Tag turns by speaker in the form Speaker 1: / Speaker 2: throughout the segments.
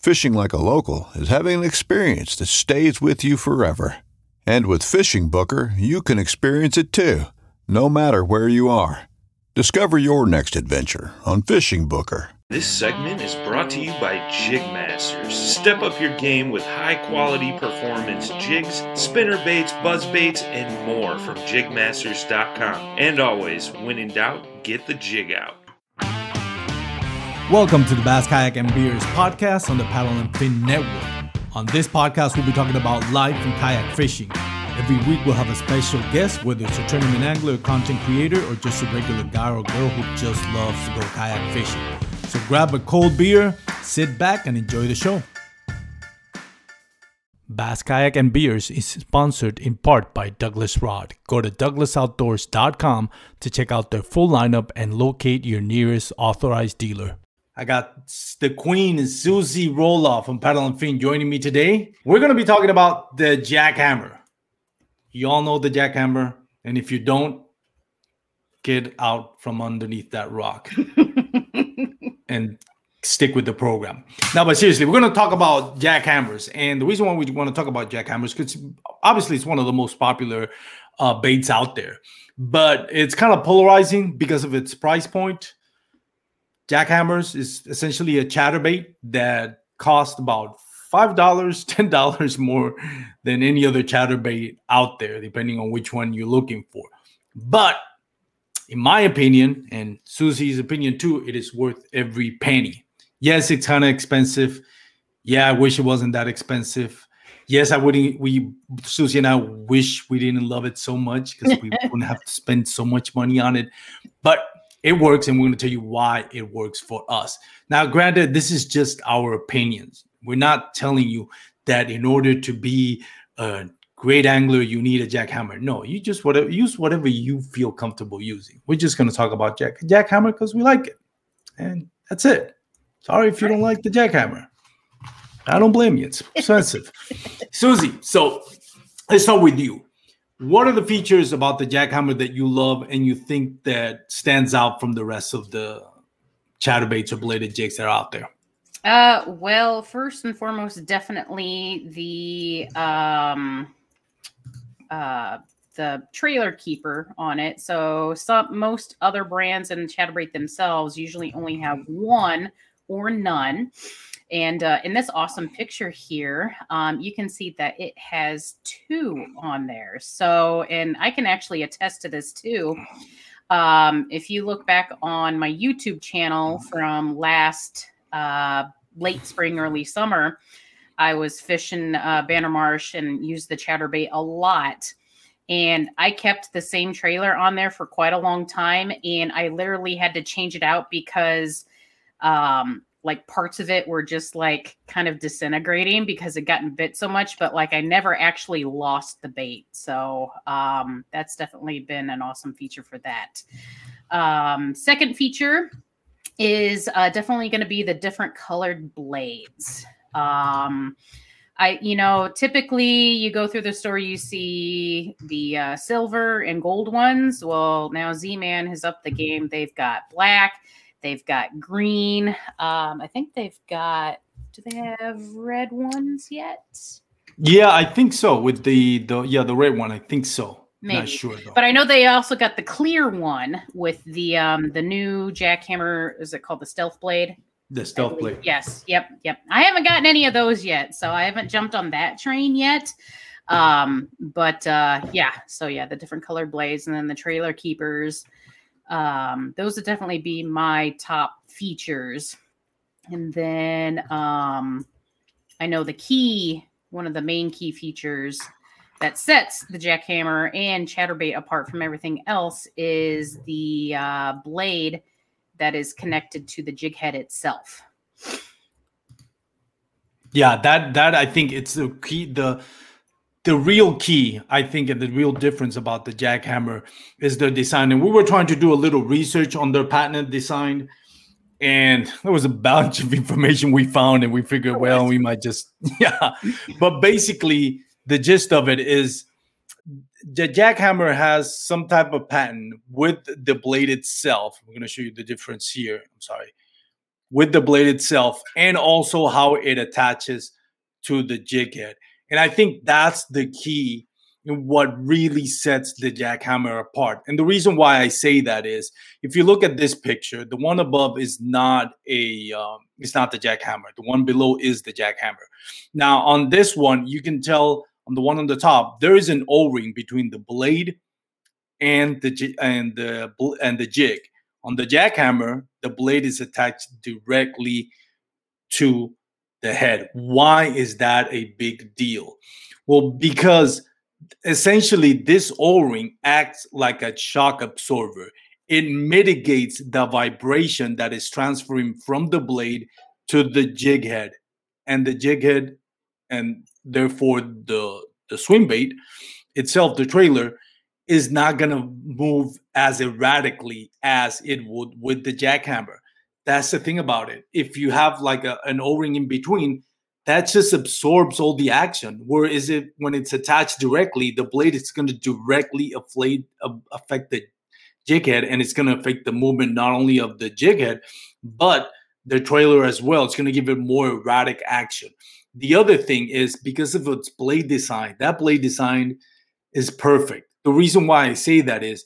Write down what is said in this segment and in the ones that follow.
Speaker 1: Fishing like a local is having an experience that stays with you forever. And with Fishing Booker, you can experience it too, no matter where you are. Discover your next adventure on Fishing Booker.
Speaker 2: This segment is brought to you by Jigmasters. Step up your game with high quality performance jigs, spinner baits, buzz baits, and more from jigmasters.com. And always, when in doubt, get the jig out.
Speaker 3: Welcome to the Bass Kayak and Beers podcast on the Paddle and Fin Network. On this podcast, we'll be talking about life and kayak fishing. Every week, we'll have a special guest, whether it's a tournament angler, content creator, or just a regular guy or girl who just loves to go kayak fishing. So grab a cold beer, sit back, and enjoy the show. Bass Kayak and Beers is sponsored in part by Douglas Rod. Go to douglasoutdoors.com to check out their full lineup and locate your nearest authorized dealer. I got the queen, Susie Roloff from Paddle and Fin, joining me today. We're going to be talking about the jackhammer. You all know the jackhammer, and if you don't, get out from underneath that rock and stick with the program. Now, but seriously, we're going to talk about jackhammers, and the reason why we want to talk about jackhammers because obviously it's one of the most popular uh, baits out there, but it's kind of polarizing because of its price point. Jackhammers is essentially a chatterbait that costs about five dollars, ten dollars more than any other chatterbait out there, depending on which one you're looking for. But in my opinion, and Susie's opinion too, it is worth every penny. Yes, it's kind of expensive. Yeah, I wish it wasn't that expensive. Yes, I wouldn't. We Susie and I wish we didn't love it so much because we wouldn't have to spend so much money on it. But it works, and we're going to tell you why it works for us. Now, granted, this is just our opinions. We're not telling you that in order to be a great angler, you need a jackhammer. No, you just whatever use whatever you feel comfortable using. We're just going to talk about jack jackhammer because we like it, and that's it. Sorry if you don't like the jackhammer. I don't blame you. It's expensive. Susie, so let's start with you. What are the features about the jackhammer that you love and you think that stands out from the rest of the chatterbaits or bladed jigs that are out there?
Speaker 4: Uh, well, first and foremost, definitely the um, uh, the trailer keeper on it. So some most other brands and Chatterbait themselves usually only have one or none. And uh, in this awesome picture here, um, you can see that it has two on there. So, and I can actually attest to this too. Um, if you look back on my YouTube channel from last uh, late spring, early summer, I was fishing uh, Banner Marsh and used the chatterbait a lot. And I kept the same trailer on there for quite a long time. And I literally had to change it out because um, like parts of it were just like kind of disintegrating because it gotten bit so much but like i never actually lost the bait so um, that's definitely been an awesome feature for that um, second feature is uh, definitely going to be the different colored blades um, I, you know, typically you go through the store, you see the uh, silver and gold ones. Well, now Z Man has upped the game. They've got black, they've got green. Um, I think they've got. Do they have red ones yet?
Speaker 3: Yeah, I think so. With the the yeah the red one, I think so.
Speaker 4: Maybe. Not sure though. But I know they also got the clear one with the um the new jackhammer. Is it called the Stealth Blade?
Speaker 3: The stealth blade.
Speaker 4: Yes. Yep. Yep. I haven't gotten any of those yet, so I haven't jumped on that train yet. Um, but uh, yeah. So yeah, the different colored blades, and then the trailer keepers. Um, those would definitely be my top features. And then um, I know the key, one of the main key features that sets the jackhammer and chatterbait apart from everything else is the uh, blade that is connected to the jig head itself.
Speaker 3: Yeah, that that I think it's the key the the real key, I think, and the real difference about the jackhammer is the design. And we were trying to do a little research on their patented design, and there was a bunch of information we found, and we figured, well, we might just yeah. But basically, the gist of it is the jackhammer has some type of patent with the blade itself. I'm going to show you the difference here. I'm sorry. With the blade itself and also how it attaches to the jig head. And I think that's the key in what really sets the jackhammer apart. And the reason why I say that is if you look at this picture, the one above is not a um, it's not the jackhammer. The one below is the jackhammer. Now on this one, you can tell on the one on the top, there is an O-ring between the blade and the and the and the jig. On the jackhammer, the blade is attached directly to the head. Why is that a big deal? Well, because essentially this O-ring acts like a shock absorber. It mitigates the vibration that is transferring from the blade to the jig head. And the jig head and therefore the the swim bait itself, the trailer, is not going to move as erratically as it would with the jackhammer. That's the thing about it. If you have like a, an O-ring in between, that just absorbs all the action. Where is it when it's attached directly? The blade is going to directly affect, affect the jig head, and it's going to affect the movement not only of the jig head, but the trailer as well. It's going to give it more erratic action. The other thing is because of its blade design, that blade design is perfect. The reason why I say that is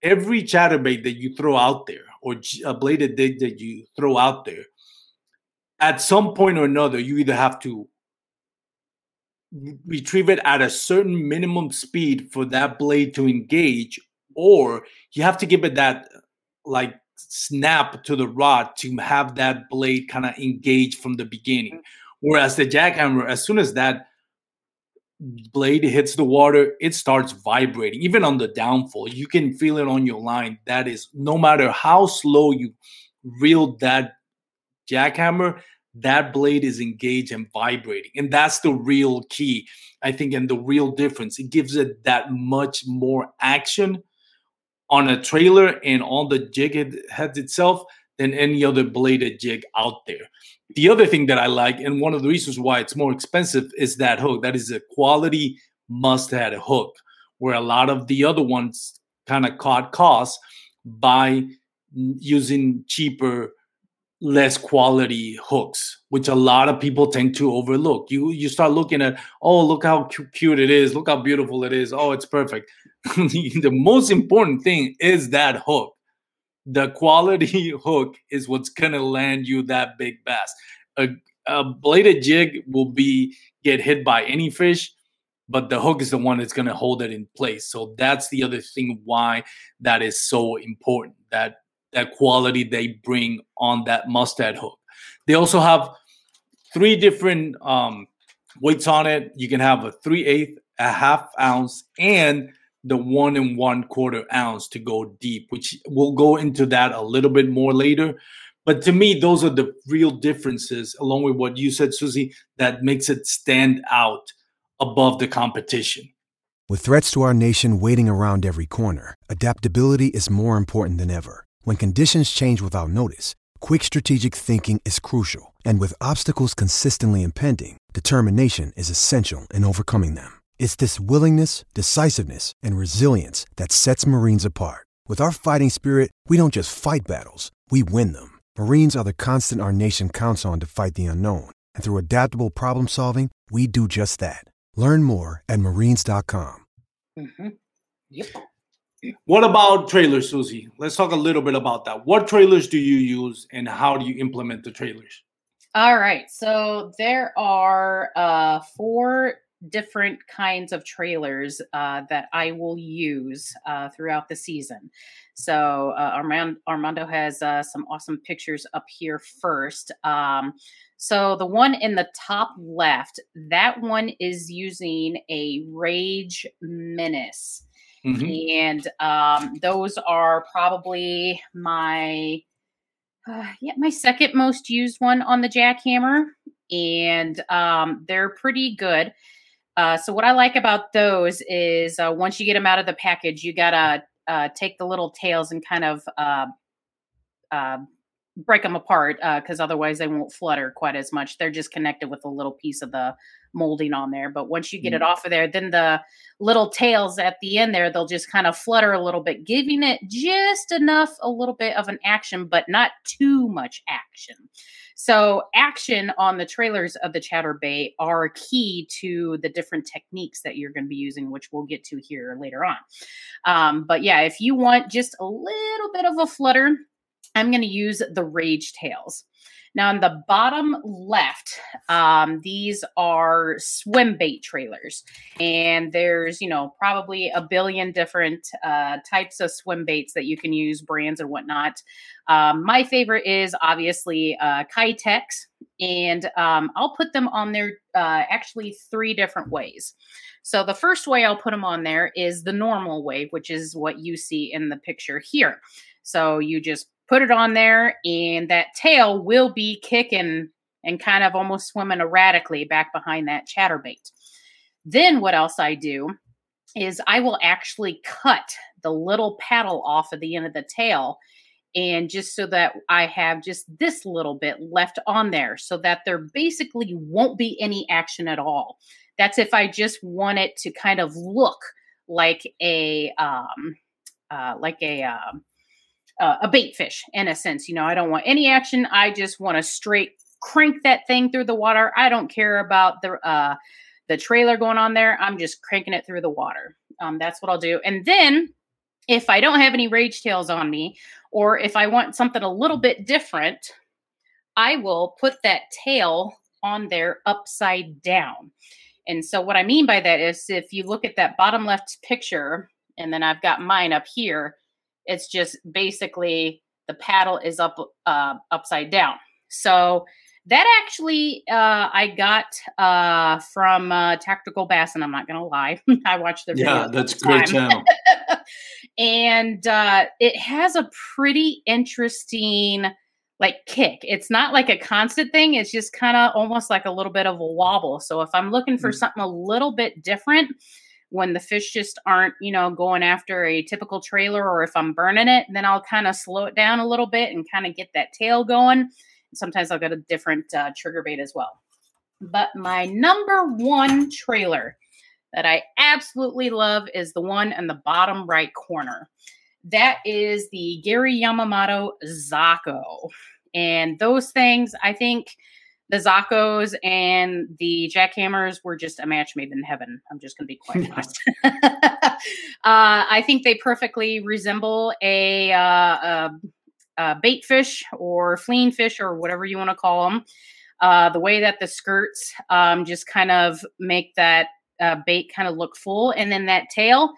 Speaker 3: every chatterbait that you throw out there or a bladed jig that you throw out there, at some point or another, you either have to retrieve it at a certain minimum speed for that blade to engage, or you have to give it that like snap to the rod to have that blade kind of engage from the beginning. Mm-hmm. Whereas the jackhammer, as soon as that blade hits the water, it starts vibrating. Even on the downfall, you can feel it on your line. That is, no matter how slow you reel that jackhammer, that blade is engaged and vibrating. And that's the real key, I think, and the real difference. It gives it that much more action on a trailer and on the jig head itself than any other bladed jig out there. The other thing that I like, and one of the reasons why it's more expensive, is that hook. That is a quality must have hook, where a lot of the other ones kind of caught costs by using cheaper, less quality hooks, which a lot of people tend to overlook. You you start looking at, oh, look how cute it is, look how beautiful it is, oh, it's perfect. the most important thing is that hook the quality hook is what's gonna land you that big bass. A, a bladed jig will be get hit by any fish, but the hook is the one that's gonna hold it in place. So that's the other thing why that is so important. That that quality they bring on that mustad hook. They also have three different um, weights on it. You can have a three eighth, a half ounce, and the one and one quarter ounce to go deep, which we'll go into that a little bit more later. But to me, those are the real differences, along with what you said, Susie, that makes it stand out above the competition.
Speaker 5: With threats to our nation waiting around every corner, adaptability is more important than ever. When conditions change without notice, quick strategic thinking is crucial, and with obstacles consistently impending, determination is essential in overcoming them. It's this willingness, decisiveness, and resilience that sets Marines apart. With our fighting spirit, we don't just fight battles, we win them. Marines are the constant our nation counts on to fight the unknown. And through adaptable problem solving, we do just that. Learn more at marines.com.
Speaker 4: Mm-hmm. Yep.
Speaker 3: What about trailers, Susie? Let's talk a little bit about that. What trailers do you use and how do you implement the trailers?
Speaker 4: All right. So there are uh, four different kinds of trailers uh, that I will use uh, throughout the season. So uh, Armand- Armando has uh, some awesome pictures up here first. Um, so the one in the top left, that one is using a Rage Menace. Mm-hmm. And um, those are probably my uh, yeah my second most used one on the jackhammer, and um, they're pretty good. Uh, so what I like about those is uh, once you get them out of the package, you gotta uh, take the little tails and kind of uh, uh, break them apart because otherwise they won't flutter quite as much. They're just connected with a little piece of the molding on there. But once you get mm. it off of there, then the little tails at the end there, they'll just kind of flutter a little bit, giving it just enough, a little bit of an action, but not too much action. So, action on the trailers of the chatterbait are key to the different techniques that you're going to be using, which we'll get to here later on. Um, but yeah, if you want just a little bit of a flutter, I'm going to use the Rage Tails. Now, on the bottom left, um, these are swim bait trailers. And there's, you know, probably a billion different uh, types of swim baits that you can use, brands and whatnot. Um, my favorite is obviously uh, Keitech. And um, I'll put them on there uh, actually three different ways. So the first way I'll put them on there is the normal way, which is what you see in the picture here. So you just put it on there, and that tail will be kicking and kind of almost swimming erratically back behind that chatterbait. Then, what else I do is I will actually cut the little paddle off of the end of the tail. And just so that I have just this little bit left on there, so that there basically won't be any action at all. That's if I just want it to kind of look like a um, uh, like a um, uh, a bait fish in a sense. You know, I don't want any action. I just want to straight crank that thing through the water. I don't care about the uh, the trailer going on there. I'm just cranking it through the water. Um, that's what I'll do. And then if I don't have any rage tails on me, or if I want something a little bit different, I will put that tail on there upside down. And so what I mean by that is if you look at that bottom left picture, and then I've got mine up here, it's just basically the paddle is up uh, upside down. So that actually uh, I got uh, from uh, Tactical Bass, and I'm not gonna lie, I watched the video.
Speaker 3: yeah, that's great channel,
Speaker 4: and uh, it has a pretty interesting like kick. It's not like a constant thing; it's just kind of almost like a little bit of a wobble. So if I'm looking for mm-hmm. something a little bit different, when the fish just aren't, you know, going after a typical trailer or if I'm burning it, then I'll kind of slow it down a little bit and kind of get that tail going. Sometimes I'll get a different uh, trigger bait as well. But my number one trailer that I absolutely love is the one in the bottom right corner. That is the Gary Yamamoto Zako. And those things, I think the Zakos and the Jackhammers were just a match made in heaven. I'm just going to be quite honest. uh, I think they perfectly resemble a, uh, a, a, bait fish or fleeing fish or whatever you want to call them. Uh, the way that the skirts um, just kind of make that uh, bait kind of look full, and then that tail,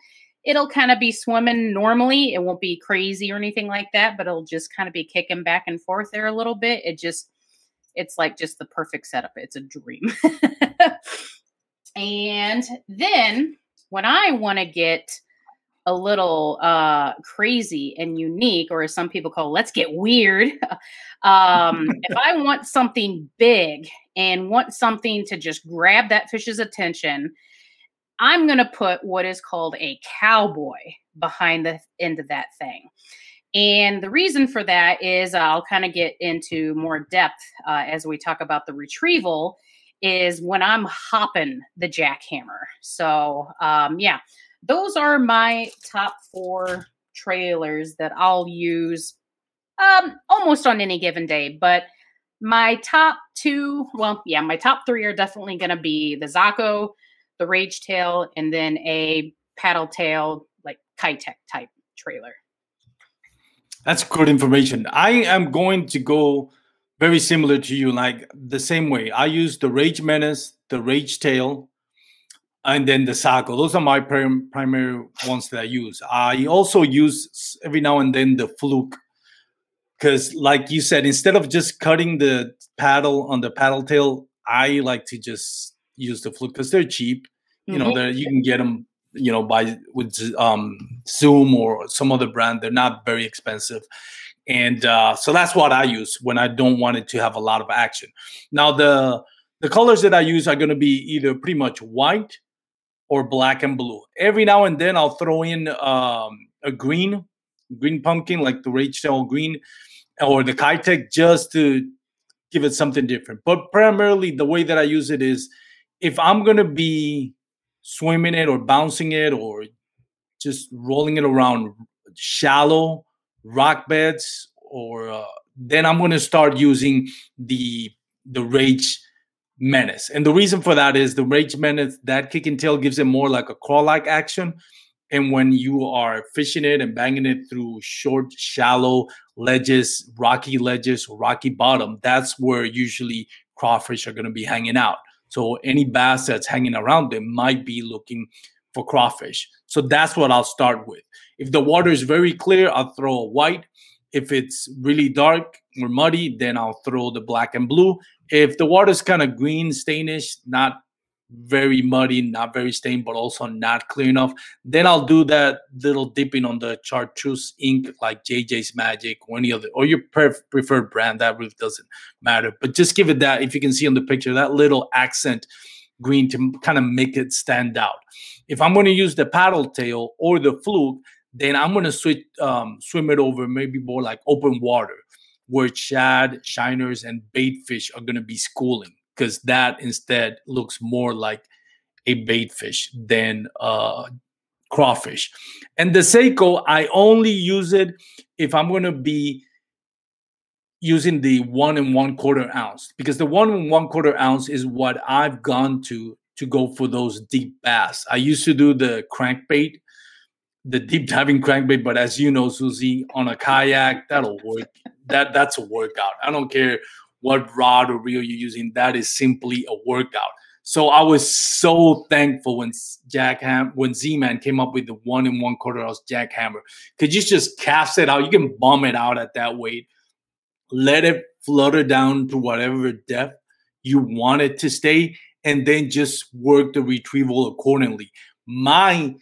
Speaker 4: it'll kind of be swimming normally. It won't be crazy or anything like that, but it'll just kind of be kicking back and forth there a little bit. It just it's like just the perfect setup. It's a dream. and then when I want to get a little uh, crazy and unique, or as some people call, let's get weird. um, if I want something big and want something to just grab that fish's attention, I'm going to put what is called a cowboy behind the end of that thing. And the reason for that is I'll kind of get into more depth uh, as we talk about the retrieval. Is when I'm hopping the jackhammer. So um, yeah, those are my top four trailers that I'll use um, almost on any given day. But my top two, well, yeah, my top three are definitely going to be the Zako, the Rage Tail, and then a paddle tail, like Keitech type trailer.
Speaker 3: That's good information. I am going to go very similar to you, like the same way. I use the Rage Menace, the Rage Tail, and then the Zako. Those are my prim- primary ones that I use. I also use every now and then the Fluke because, like you said, instead of just cutting the paddle on the paddle tail, I like to just use the Fluke because they're cheap. You know, mm-hmm. you can get them you know by with um, Zoom or some other brand. They're not very expensive, and uh, so that's what I use when I don't want it to have a lot of action. Now the the colors that I use are going to be either pretty much white or black and blue. Every now and then I'll throw in um, a green, green pumpkin like the Tail green or the Keitech just to give it something different. But primarily the way that I use it is if I'm going to be swimming it or bouncing it or just rolling it around shallow rock beds or uh, then i'm going to start using the the rage menace. And the reason for that is the rage menace that kick and tail gives it more like a crawl like action. And when you are fishing it and banging it through short shallow ledges rocky ledges rocky bottom that's where usually crawfish are going to be hanging out so any bass that's hanging around them might be looking for crawfish. So that's what I'll start with. If the water is very clear, I'll throw a white. If it's really dark or muddy, then I'll throw the black and blue. If the water's kind of green, stainish, not very muddy, not very stained, but also not clear enough. Then I'll do that little dipping on the chartreuse ink like JJ's Magic or any other, or your preferred brand. That really doesn't matter. But just give it that, if you can see on the picture, that little accent green to kind of make it stand out. If I'm going to use the paddle tail or the fluke, then I'm going to switch, um, swim it over maybe more like open water where shad, shiners, and bait fish are going to be schooling because that instead looks more like a bait fish than uh, crawfish. And the Senko, I only use it if I'm going to be using the one and one quarter ounce because the one and one quarter ounce is what I've gone to to go for those deep bass. I used to do the crankbait, the deep diving crankbait, but as you know, Susie, on a kayak, that'll work. that that's a workout. I don't care what rod or reel you're using. That is simply a workout. So I was so thankful when Jack Ham when Z Man came up with the one and one quarter ounce jackhammer. Could you just cast it out? You can bomb it out at that weight. Let it flutter down to whatever depth you want it to stay, and then just work the retrieval accordingly. My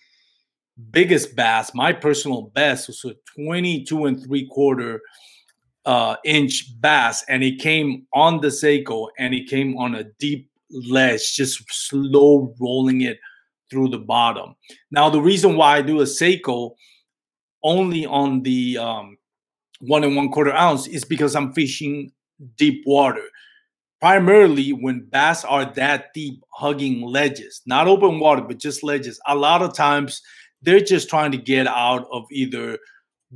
Speaker 3: biggest bass, my personal best, was a 22 and three quarter uh, inch bass, and he came on the Senko, and he came on a deep ledge, just slow rolling it through the bottom. Now, the reason why I do a Senko only on the um, one and one quarter ounce is because I'm fishing deep water. Primarily when bass are that deep, hugging ledges, not open water, but just ledges. A lot of times they're just trying to get out of either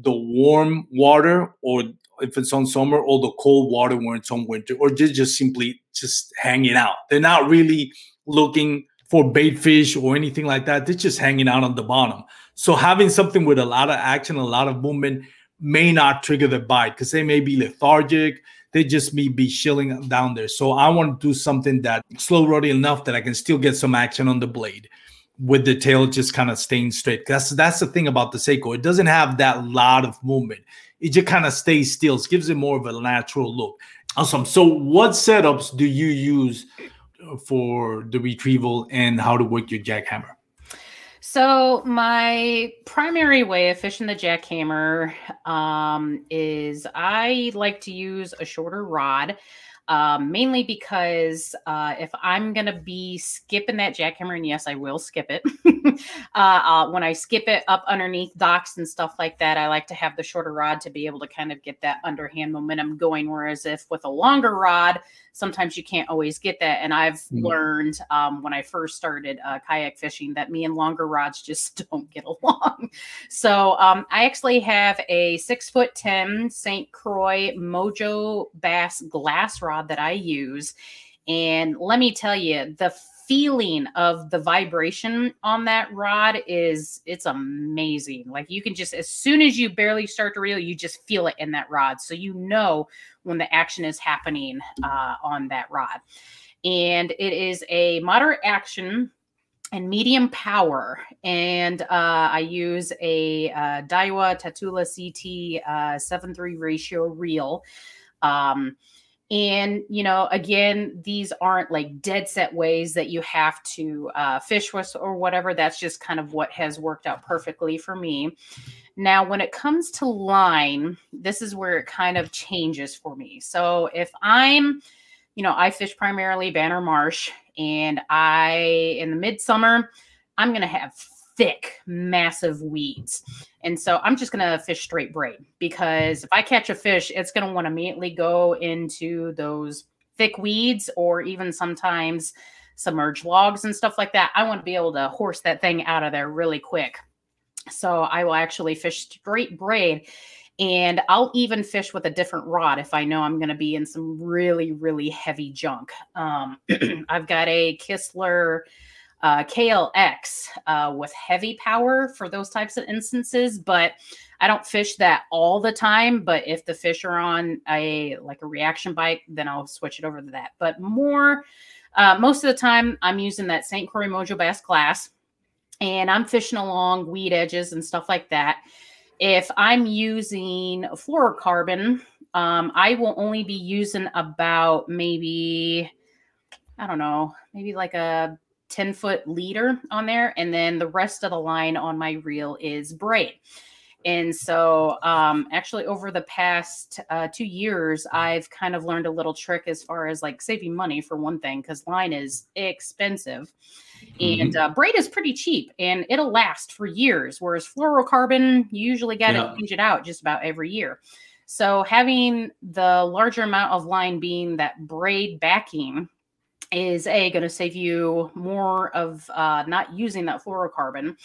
Speaker 3: the warm water or if it's on summer or the cold water when it's on winter or just, just simply just hanging out. They're not really looking for bait fish or anything like that. They're just hanging out on the bottom. So having something with a lot of action a lot of movement may not trigger the bite because they may be lethargic. They just may be chilling down there. So i want to do something that slow rolling enough that i can still get some action on the blade with the tail just kind of staying straight. That's that's the thing about the Senko. It doesn't have that lot of movement. It just kind of stays still. It gives it more of a natural look. Awesome. So, what setups do you use for the retrieval and how to work your jackhammer?
Speaker 4: So, my primary way of fishing the jackhammer um, is I like to use a shorter rod. Um, mainly because uh, if I'm going to be skipping that jackhammer, and yes, I will skip it, uh, uh, when I skip it up underneath docks and stuff like that, I like to have the shorter rod to be able to kind of get that underhand momentum going. Whereas if with a longer rod, sometimes you can't always get that. And I've mm-hmm. learned um, when I first started uh, kayak fishing that me and longer rods just don't get along. So um, I actually have a six foot 10 St. Croix Mojo Bass glass rod that I use. And let me tell you, the feeling of the vibration on that rod is it's amazing. Like you can just as soon as you barely start to reel, you just feel it in that rod. So you know when the action is happening uh, on that rod. And it is a moderate action and medium power. And uh, I use a uh, Daiwa Tatula CT uh, 7-3 ratio reel. Um, and, you know, again, these aren't like dead set ways that you have to uh, fish with or whatever. That's just kind of what has worked out perfectly for me. Now, when it comes to line, this is where it kind of changes for me. So if I'm, you know, I fish primarily Banner Marsh and I, in the midsummer, I'm going to have thick, massive weeds. And so I'm just going to fish straight braid because if I catch a fish, it's going to want to immediately go into those thick weeds or even sometimes submerged logs and stuff like that. I want to be able to horse that thing out of there really quick. So I will actually fish straight braid and I'll even fish with a different rod if I know I'm going to be in some really, really heavy junk. Um, I've got a Kistler uh, KLX uh, with heavy power for those types of instances, but I don't fish that all the time. But if the fish are on a like a reaction bite, then I'll switch it over to that. But more, uh, most of the time, I'm using that St. Croix Mojo Bass glass, and I'm fishing along weed edges and stuff like that. If I'm using fluorocarbon, um, I will only be using about maybe I don't know, maybe like a 10 foot leader on there. And then the rest of the line on my reel is braid. And so, um, actually, over the past uh, two years, I've kind of learned a little trick as far as like saving money for one thing, because line is expensive mm-hmm. and uh, braid is pretty cheap and it'll last for years. Whereas fluorocarbon, you usually got to yeah. change it out just about every year. So, having the larger amount of line being that braid backing is a going to save you more of uh, not using that fluorocarbon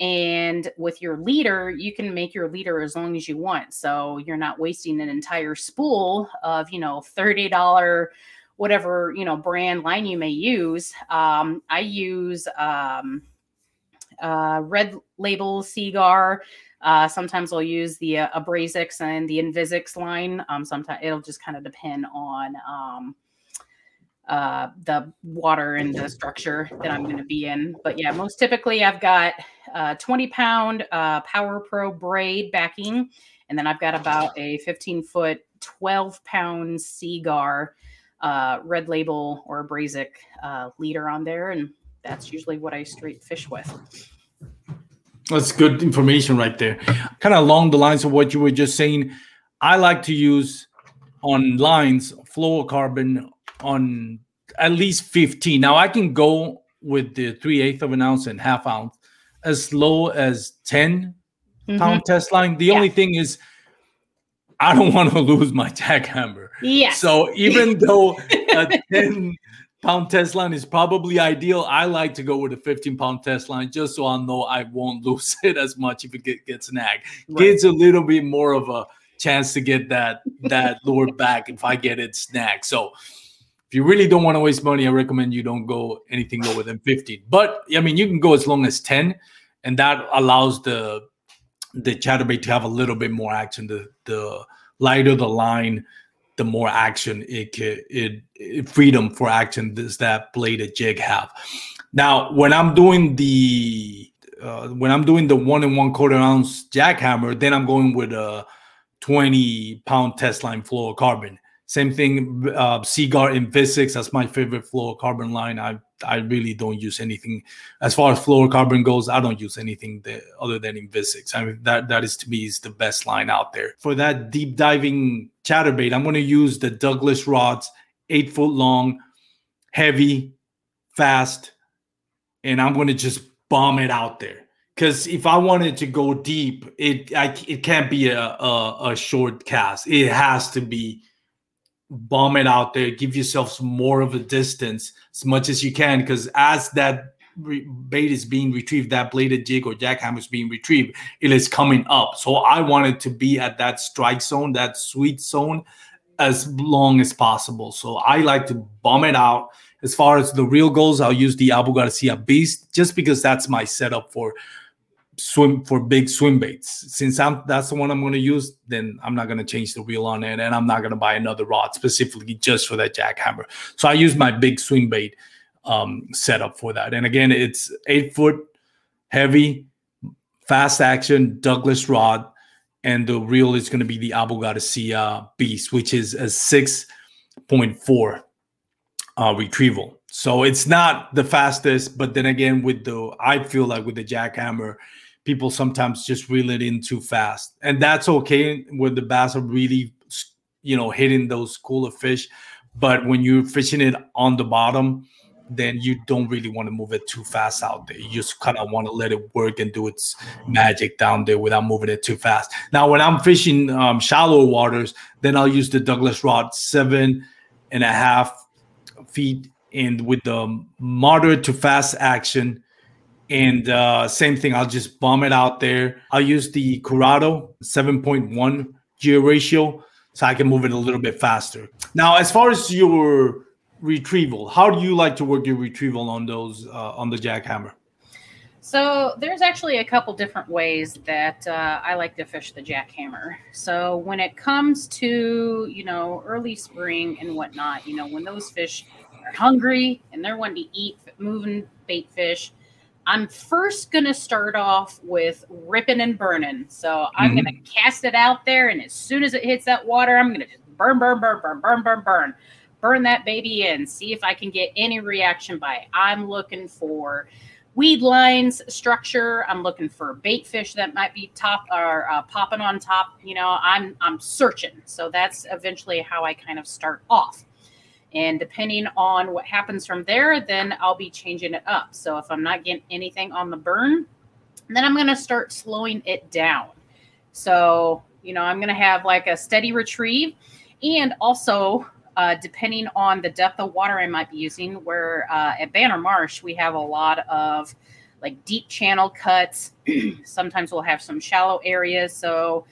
Speaker 4: and with your leader you can make your leader as long as you want so you're not wasting an entire spool of you know $30 whatever you know brand line you may use um, i use um, uh, red label Seaguar uh, sometimes I'll use the uh, and the Invisix line. Um, sometimes it'll just kind of depend on um, uh, the water and the structure that I'm going to be in. But yeah, most typically I've got uh, 20 pound uh, Power Pro braid backing, and then I've got about a 15 foot, 12 pound Seaguar uh, red label or AbrazX uh, leader on there, and that's usually what I straight fish with.
Speaker 3: That's good information right there. Kind of along the lines of what you were just saying, I like to use on lines fluorocarbon on at least 15. Now I can go with the three eighth of an ounce and half ounce as low as 10 mm-hmm. pound test line. The yeah. only thing is I don't want to lose my jackhammer.
Speaker 4: Yeah.
Speaker 3: So even though a 10 pound test line is probably ideal, I like to go with a 15 pound test line just so I know I won't lose it as much if it get, gets snagged. Right. Gives a little bit more of a chance to get that that lure back if I get it snagged. So if you really don't want to waste money, I recommend you don't go anything lower than 15. But I mean, you can go as long as 10, and that allows the the chatterbait to have a little bit more action. The the lighter the line, the more action it can it, it freedom for action does that bladed jig have. Now, when I'm doing the uh, when I'm doing the one and one quarter ounce jackhammer, then I'm going with a 20 pound test line fluorocarbon. Same thing, uh, Seaguar Invisix. That's my favorite fluorocarbon line. I I really don't use anything as far as fluorocarbon goes. I don't use anything that, other than Invisix. I mean that that is to me is the best line out there for that deep diving chatterbait. I'm going to use the Douglas rods eight foot long, heavy, fast, and I'm going to just bomb it out there. Because if I wanted to go deep, it I, it can't be a, a, a short cast. It has to be bomb it out there. Give yourself some more of a distance as much as you can. Because as that bait is being retrieved, that bladed jig or jackhammer is being retrieved, it is coming up. So I wanted to be at that strike zone, that sweet zone, as long as possible. So I like to bomb it out. As far as the real goals I'll use the Abu Garcia Beast just because that's my setup for swim for big swim baits. Since I'm that's the one I'm going to use, then I'm not going to change the reel on it, and I'm not going to buy another rod specifically just for that jackhammer. So I use my big swim bait um, setup for that. And again, it's eight foot, heavy, fast action Douglas rod, and the reel is going to be the Abu Garcia Beast, which is a six point four uh, retrieval. So it's not the fastest, but then again, with the I feel like with the jackhammer, people sometimes just reel it in too fast, and that's okay when the bass are really, you know, hitting those cooler fish. But when you're fishing it on the bottom, then you don't really want to move it too fast out there. You just kind of want to let it work and do its magic down there without moving it too fast. Now, when I'm fishing um, shallow waters, then I'll use the Douglas rod seven and a half feet and with the moderate to fast action. And uh, same thing, I'll just bomb it out there. I'll use the Curado 7.1 gear ratio so I can move it a little bit faster. Now, as far as your retrieval, how do you like to work your retrieval on those uh, on the jackhammer?
Speaker 4: So there's actually a couple different ways that uh, I like to fish the jackhammer. So when it comes to you know early spring and whatnot, you know when those fish are hungry and they're wanting to eat moving bait fish, I'm first gonna start off with ripping and burning. So I'm mm-hmm. gonna cast it out there, and as soon as it hits that water, I'm gonna just burn, burn, burn, burn, burn, burn, burn, burn that baby in. See if I can get any reaction by it. I'm looking for weed lines structure. I'm looking for bait fish that might be top or uh, popping on top. You know, I'm I'm searching. So that's eventually how I kind of start off. And depending on what happens from there, then I'll be changing it up. So if I'm not getting anything on the burn, then I'm going to start slowing it down. So, you know, I'm going to have like a steady retrieve and also uh, depending on the depth of water I might be using. Where uh, at Banner Marsh, we have a lot of like deep channel cuts. Sometimes we'll have some shallow areas. So,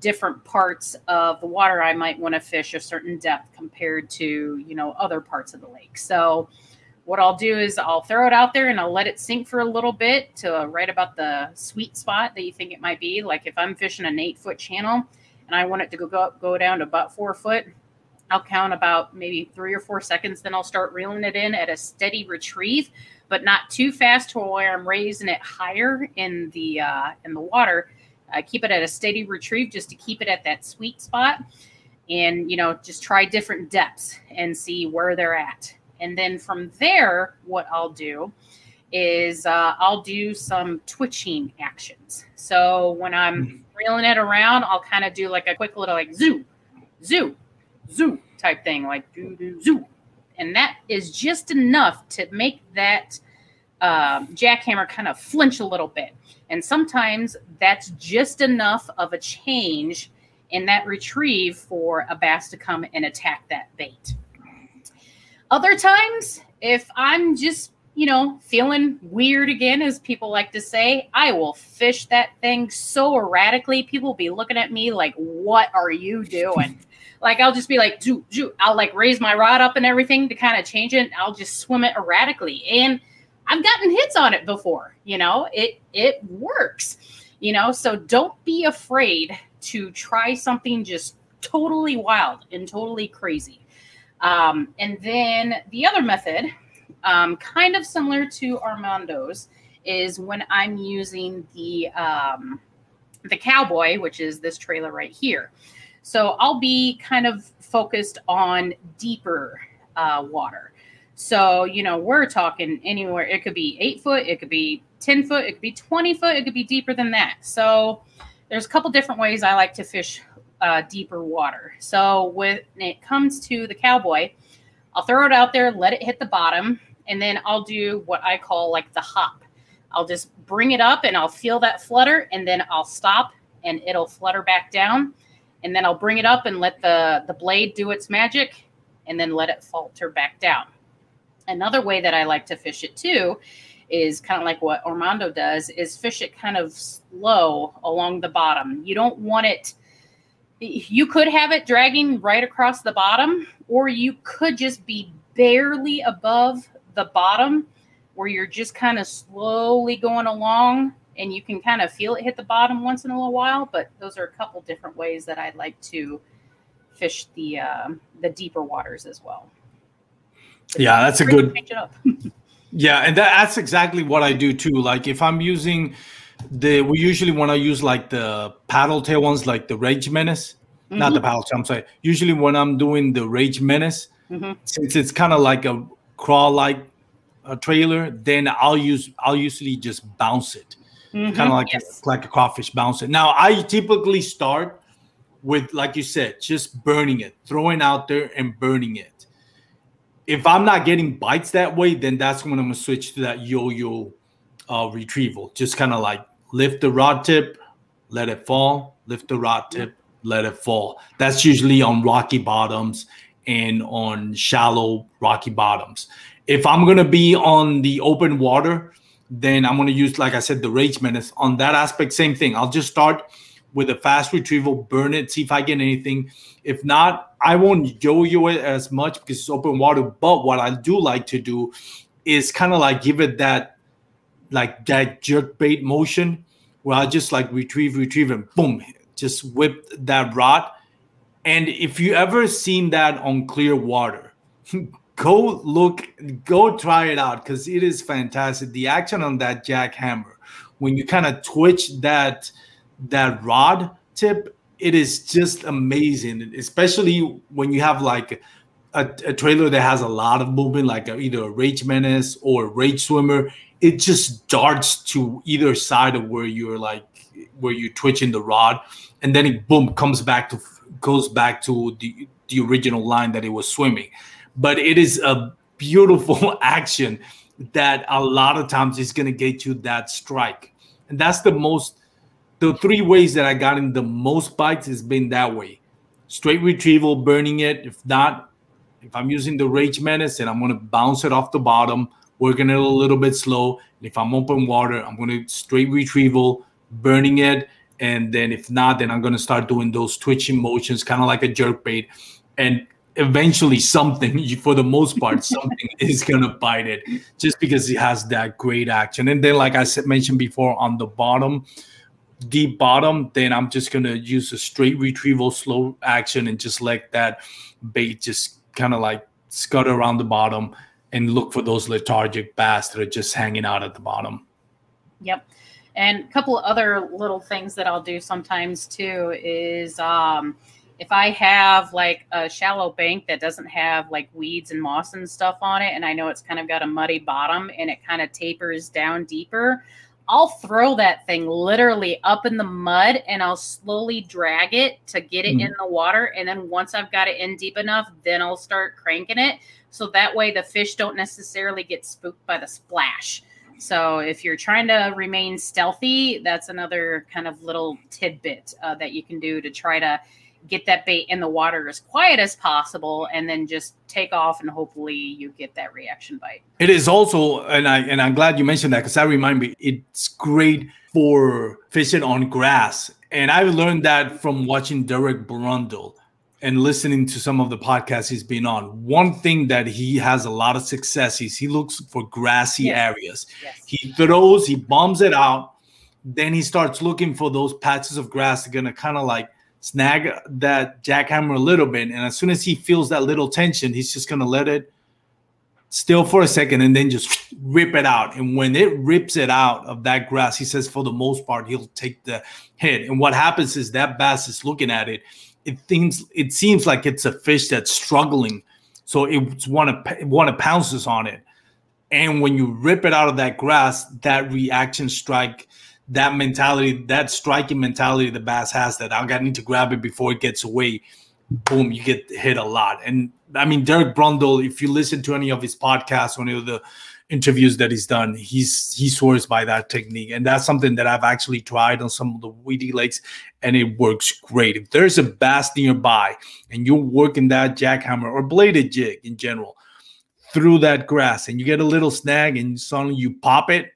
Speaker 4: different parts of the water I might want to fish a certain depth compared to, you know, other parts of the lake. So, what I'll do is I'll throw it out there and I'll let it sink for a little bit to right about the sweet spot that you think it might be. Like if I'm fishing an eight foot channel and I want it to go go, go down to about four foot, I'll count about maybe three or four seconds. Then I'll start reeling it in at a steady retrieve, but not too fast to where I'm raising it higher in the uh, in the water. I keep it at a steady retrieve just to keep it at that sweet spot, and you know just try different depths and see where they're at. And then from there, what I'll do is uh, I'll do some twitching actions. So when I'm mm-hmm. reeling it around, I'll kind of do like a quick little like zoo, zoo, zoo type thing, like do do zoo, and that is just enough to make that um, jackhammer kind of flinch a little bit. And sometimes that's just enough of a change in that retrieve for a bass to come and attack that bait. Other times, if I'm just you know, feeling weird again, as people like to say, I will fish that thing so erratically. People will be looking at me like, what are you doing? like, I'll just be like, zoo, zoo. I'll like raise my rod up and everything to kind of change it. I'll just swim it erratically. And I've gotten hits on it before, you know, it, it works, you know, so don't be afraid to try something just totally wild and totally crazy. Um, and then the other method um, kind of similar to Armando's, is when I'm using the um, the cowboy, which is this trailer right here. So I'll be kind of focused on deeper uh, water. So you know we're talking anywhere. It could be eight foot, it could be ten foot, it could be twenty foot, it could be deeper than that. So there's a couple different ways I like to fish uh, deeper water. So when it comes to the cowboy, I'll throw it out there, let it hit the bottom, and then I'll do what I call like the hop. I'll just bring it up and I'll feel that flutter, and then I'll stop and it'll flutter back down. And then I'll bring it up and let the, the blade do its magic and then let it falter back down. Another way that I like to fish it too is kind of like what Armando does is fish it kind of slow along the bottom. You don't want it you could have it dragging right across the bottom or you could just be barely above the bottom where you're just kind of slowly going along and you can kind of feel it hit the bottom once in a little while but those are a couple different ways that I'd like to fish the uh, the deeper waters as well.
Speaker 3: Yeah, that's a good Yeah, and that, that's exactly what I do too. Like if I'm using the we usually want to use like the paddle tail ones, like the Rage Menace, mm-hmm. not the mm-hmm. paddle tail. I'm sorry. Usually when I'm doing the Rage Menace, mm-hmm. since it's kind of like a crawl like a trailer, then I'll use I'll usually just bounce it, mm-hmm. kind of like yes. a, like a crawfish bounce it. Now I typically start with like you said, just burning it, throwing out there and burning it if I'm not getting bites that way, then that's when I'm gonna switch to that yo-yo uh, retrieval. Just kind of like lift the rod tip, let it fall, lift the rod tip, let it fall. That's usually on rocky bottoms and on shallow rocky bottoms. If I'm gonna be on the open water, then I'm gonna use, like I said, the rage menace. On that aspect, same thing. I'll just start with a fast retrieval, burn it, see if I get anything. If not, I won't yo-yo it as much because it's open water. But what I do like to do is kind of like give it that like that jerk bait motion where I just like retrieve, retrieve, and boom, just whip that rod. And if you ever seen that on clear water, go look, go try it out because it is fantastic. The action on that jackhammer, when you kind of twitch that that rod tip, it is just amazing, especially when you have like a, a trailer that has a lot of movement, like either a rage menace or a rage swimmer. It just darts to either side of where you're like where you're twitching the rod, and then it boom comes back to goes back to the the original line that it was swimming. But it is a beautiful action that a lot of times is going to get you that strike, and that's the most the three ways that I got in the most bites has been that way. Straight retrieval, burning it. If not, if I'm using the Rage Menace and I'm to bounce it off the bottom, working it a little bit slow. And If I'm open water, I'm to straight retrieval, burning it. And then if not, then I'm to start doing those twitching motions, kind of like a jerk bait. And eventually something for the most part something is to bite it just because it has that great action and then like i said mentioned before on the bottom deep bottom, then I'm just gonna use a straight retrieval slow action and just let that bait just kind of like scud around the bottom and look for those lethargic bass that are just hanging out at the bottom.
Speaker 4: Yep. And a couple other little things that I'll do sometimes too is um, if I have like a shallow bank that doesn't have like weeds and moss and stuff on it, and I know it's kind of got a muddy bottom and it kind of tapers down deeper, I'll throw that thing literally up in the mud and I'll slowly drag it to get it mm. in the water. And then once I've got it in deep enough, then I'll start cranking it. So that way the fish don't necessarily get spooked by the splash. So if you're trying to remain stealthy, that's another kind of little tidbit uh, that you can do to try to get that bait in the water as quiet as possible and then just take off and hopefully you get that reaction bite
Speaker 3: it is also and i and i'm glad you mentioned that because that remind me it's great for fishing on grass and i learned that from watching derek brundle and listening to some of the podcasts he's been on one thing that he has a lot of success is he looks for grassy yes. areas yes. he throws he bombs it out then he starts looking for those patches of grass that are gonna kind of like snag that jackhammer a little bit. And as soon as he feels that little tension, he's just going to let it still for a second and then just rip it out. And when it rips it out of that grass, he says for the most part, he'll take the hit. And what happens is that bass is looking at it. It seems it seems like it's a fish that's struggling. So it's one to one to pounces on it. And when you rip it out of that grass, that reaction strike that mentality, that striking mentality the bass has that I need to grab it before it gets away. boom, you get hit a lot. And I mean, Derek Brundle, if you listen to any of his podcasts, any of the interviews that he's done, he's he swears by that technique, and that's something that I've actually tried on some of the weedy lakes, and it works great. If there's a bass nearby and you're working that jackhammer or bladed jig in general through that grass, and you get a little snag, and suddenly you pop it,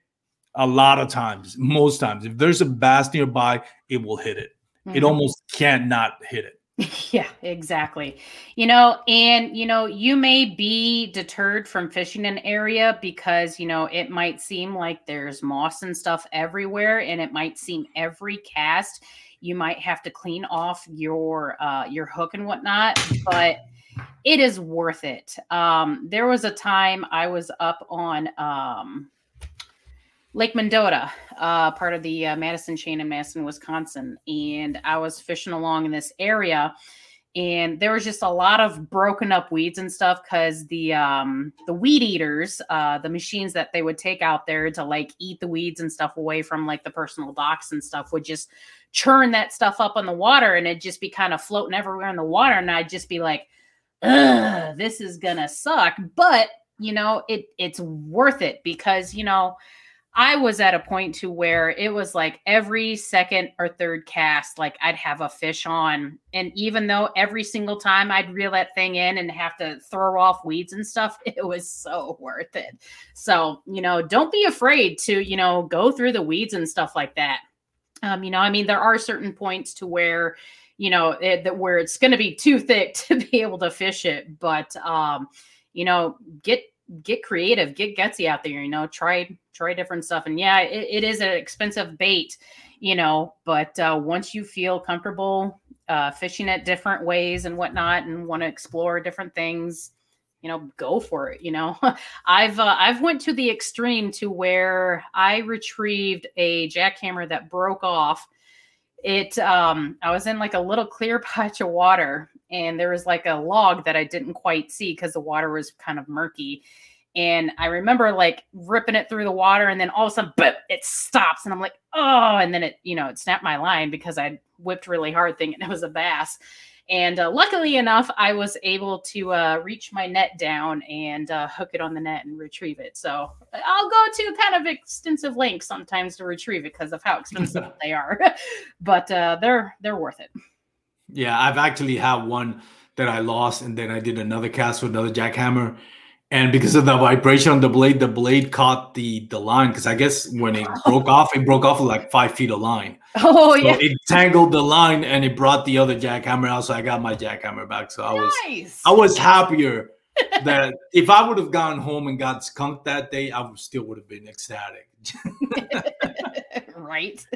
Speaker 3: a lot of times, most times, if there's a bass nearby, it will hit it. Mm-hmm. It almost can't not hit it.
Speaker 4: Yeah, exactly. You know, and you know, you may be deterred from fishing an area because, you know, it might seem like there's moss and stuff everywhere and it might seem every cast you might have to clean off your uh your hook and whatnot, but it is worth it. Um there was a time I was up on um Lake Mendota, uh, part of the uh, Madison chain in Madison, Wisconsin. And I was fishing along in this area and there was just a lot of broken up weeds and stuff because the um the weed eaters uh the machines that they would take out there to like eat the weeds and stuff away from like the personal docks and stuff would just churn that stuff up on the water and it'd just be kind of floating everywhere in the water and i'd just be like this is gonna suck but you know it it's worth it because you know I was at a point to where it was like every second or third cast, like I'd have a fish on. And even though every single time I'd reel that thing in and have to throw off weeds and stuff, it was so worth it. So, you know, don't be afraid to, you know, go through the weeds and stuff like that. Um, you know, I mean, there are certain points to where, you know, it, that where it's going to be too thick to be able to fish it, but, um, you know, get get creative, get gutsy out there, you know, try try different stuff. And yeah, it, it is an expensive bait, you know, but uh, once you feel comfortable uh, fishing it different ways and whatnot and want to explore different things, you know, go for it. You know, I've uh, I've went to the extreme to where I retrieved a jackhammer that broke off. It um I was in like a little clear patch of water and there was like a log that I didn't quite see because the water was kind of murky. And I remember like ripping it through the water, and then all of a sudden, but it stops, and I'm like, oh, and then it, you know, it snapped my line because I whipped really hard thinking it was a bass. And uh, luckily enough, I was able to uh, reach my net down and uh, hook it on the net and retrieve it. So I'll go to kind of extensive lengths sometimes to retrieve it because of how expensive they are, but uh, they're they're worth it.
Speaker 3: Yeah, I've actually had one that I lost, and then I did another cast with another jackhammer. And because of the vibration on the blade, the blade caught the the line. Because I guess when it broke off, it broke off like five feet of line.
Speaker 4: Oh so yeah!
Speaker 3: It tangled the line, and it brought the other jackhammer out. So I got my jackhammer back. So I was nice. I was happier that if I would have gone home and got skunked that day, I would still would have been ecstatic.
Speaker 4: right.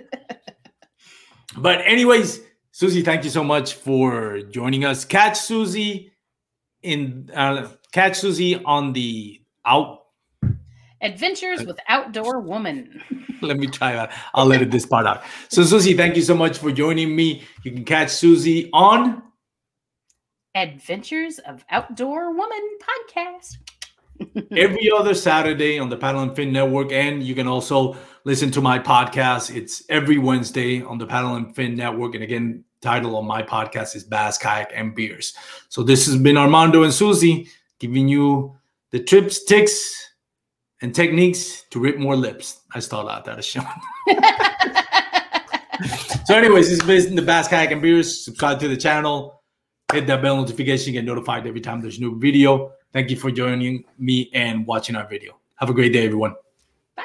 Speaker 3: but anyways, Susie, thank you so much for joining us. Catch Susie in uh, catch Susie on the out
Speaker 4: Adventures with Outdoor Woman.
Speaker 3: let me try that. I'll edit this part out. So, Susie, thank you so much for joining me. You can catch Susie on
Speaker 4: Adventures of Outdoor Woman podcast.
Speaker 3: every other Saturday on the Paddle and Fin Network. And you can also listen to my podcast. It's every Wednesday on the Paddle and Fin Network. And again, title on my podcast is Bass, Kayak, and Beers. So this has been Armando and Susie giving you the trips, ticks, and techniques to rip more lips. I start out that show. so, anyways, this been the Bass, Kayak, and Beers. Subscribe to the channel, hit that bell notification, get notified every time there's a new video. Thank you for joining me and watching our video. Have a great day, everyone.
Speaker 4: Bye.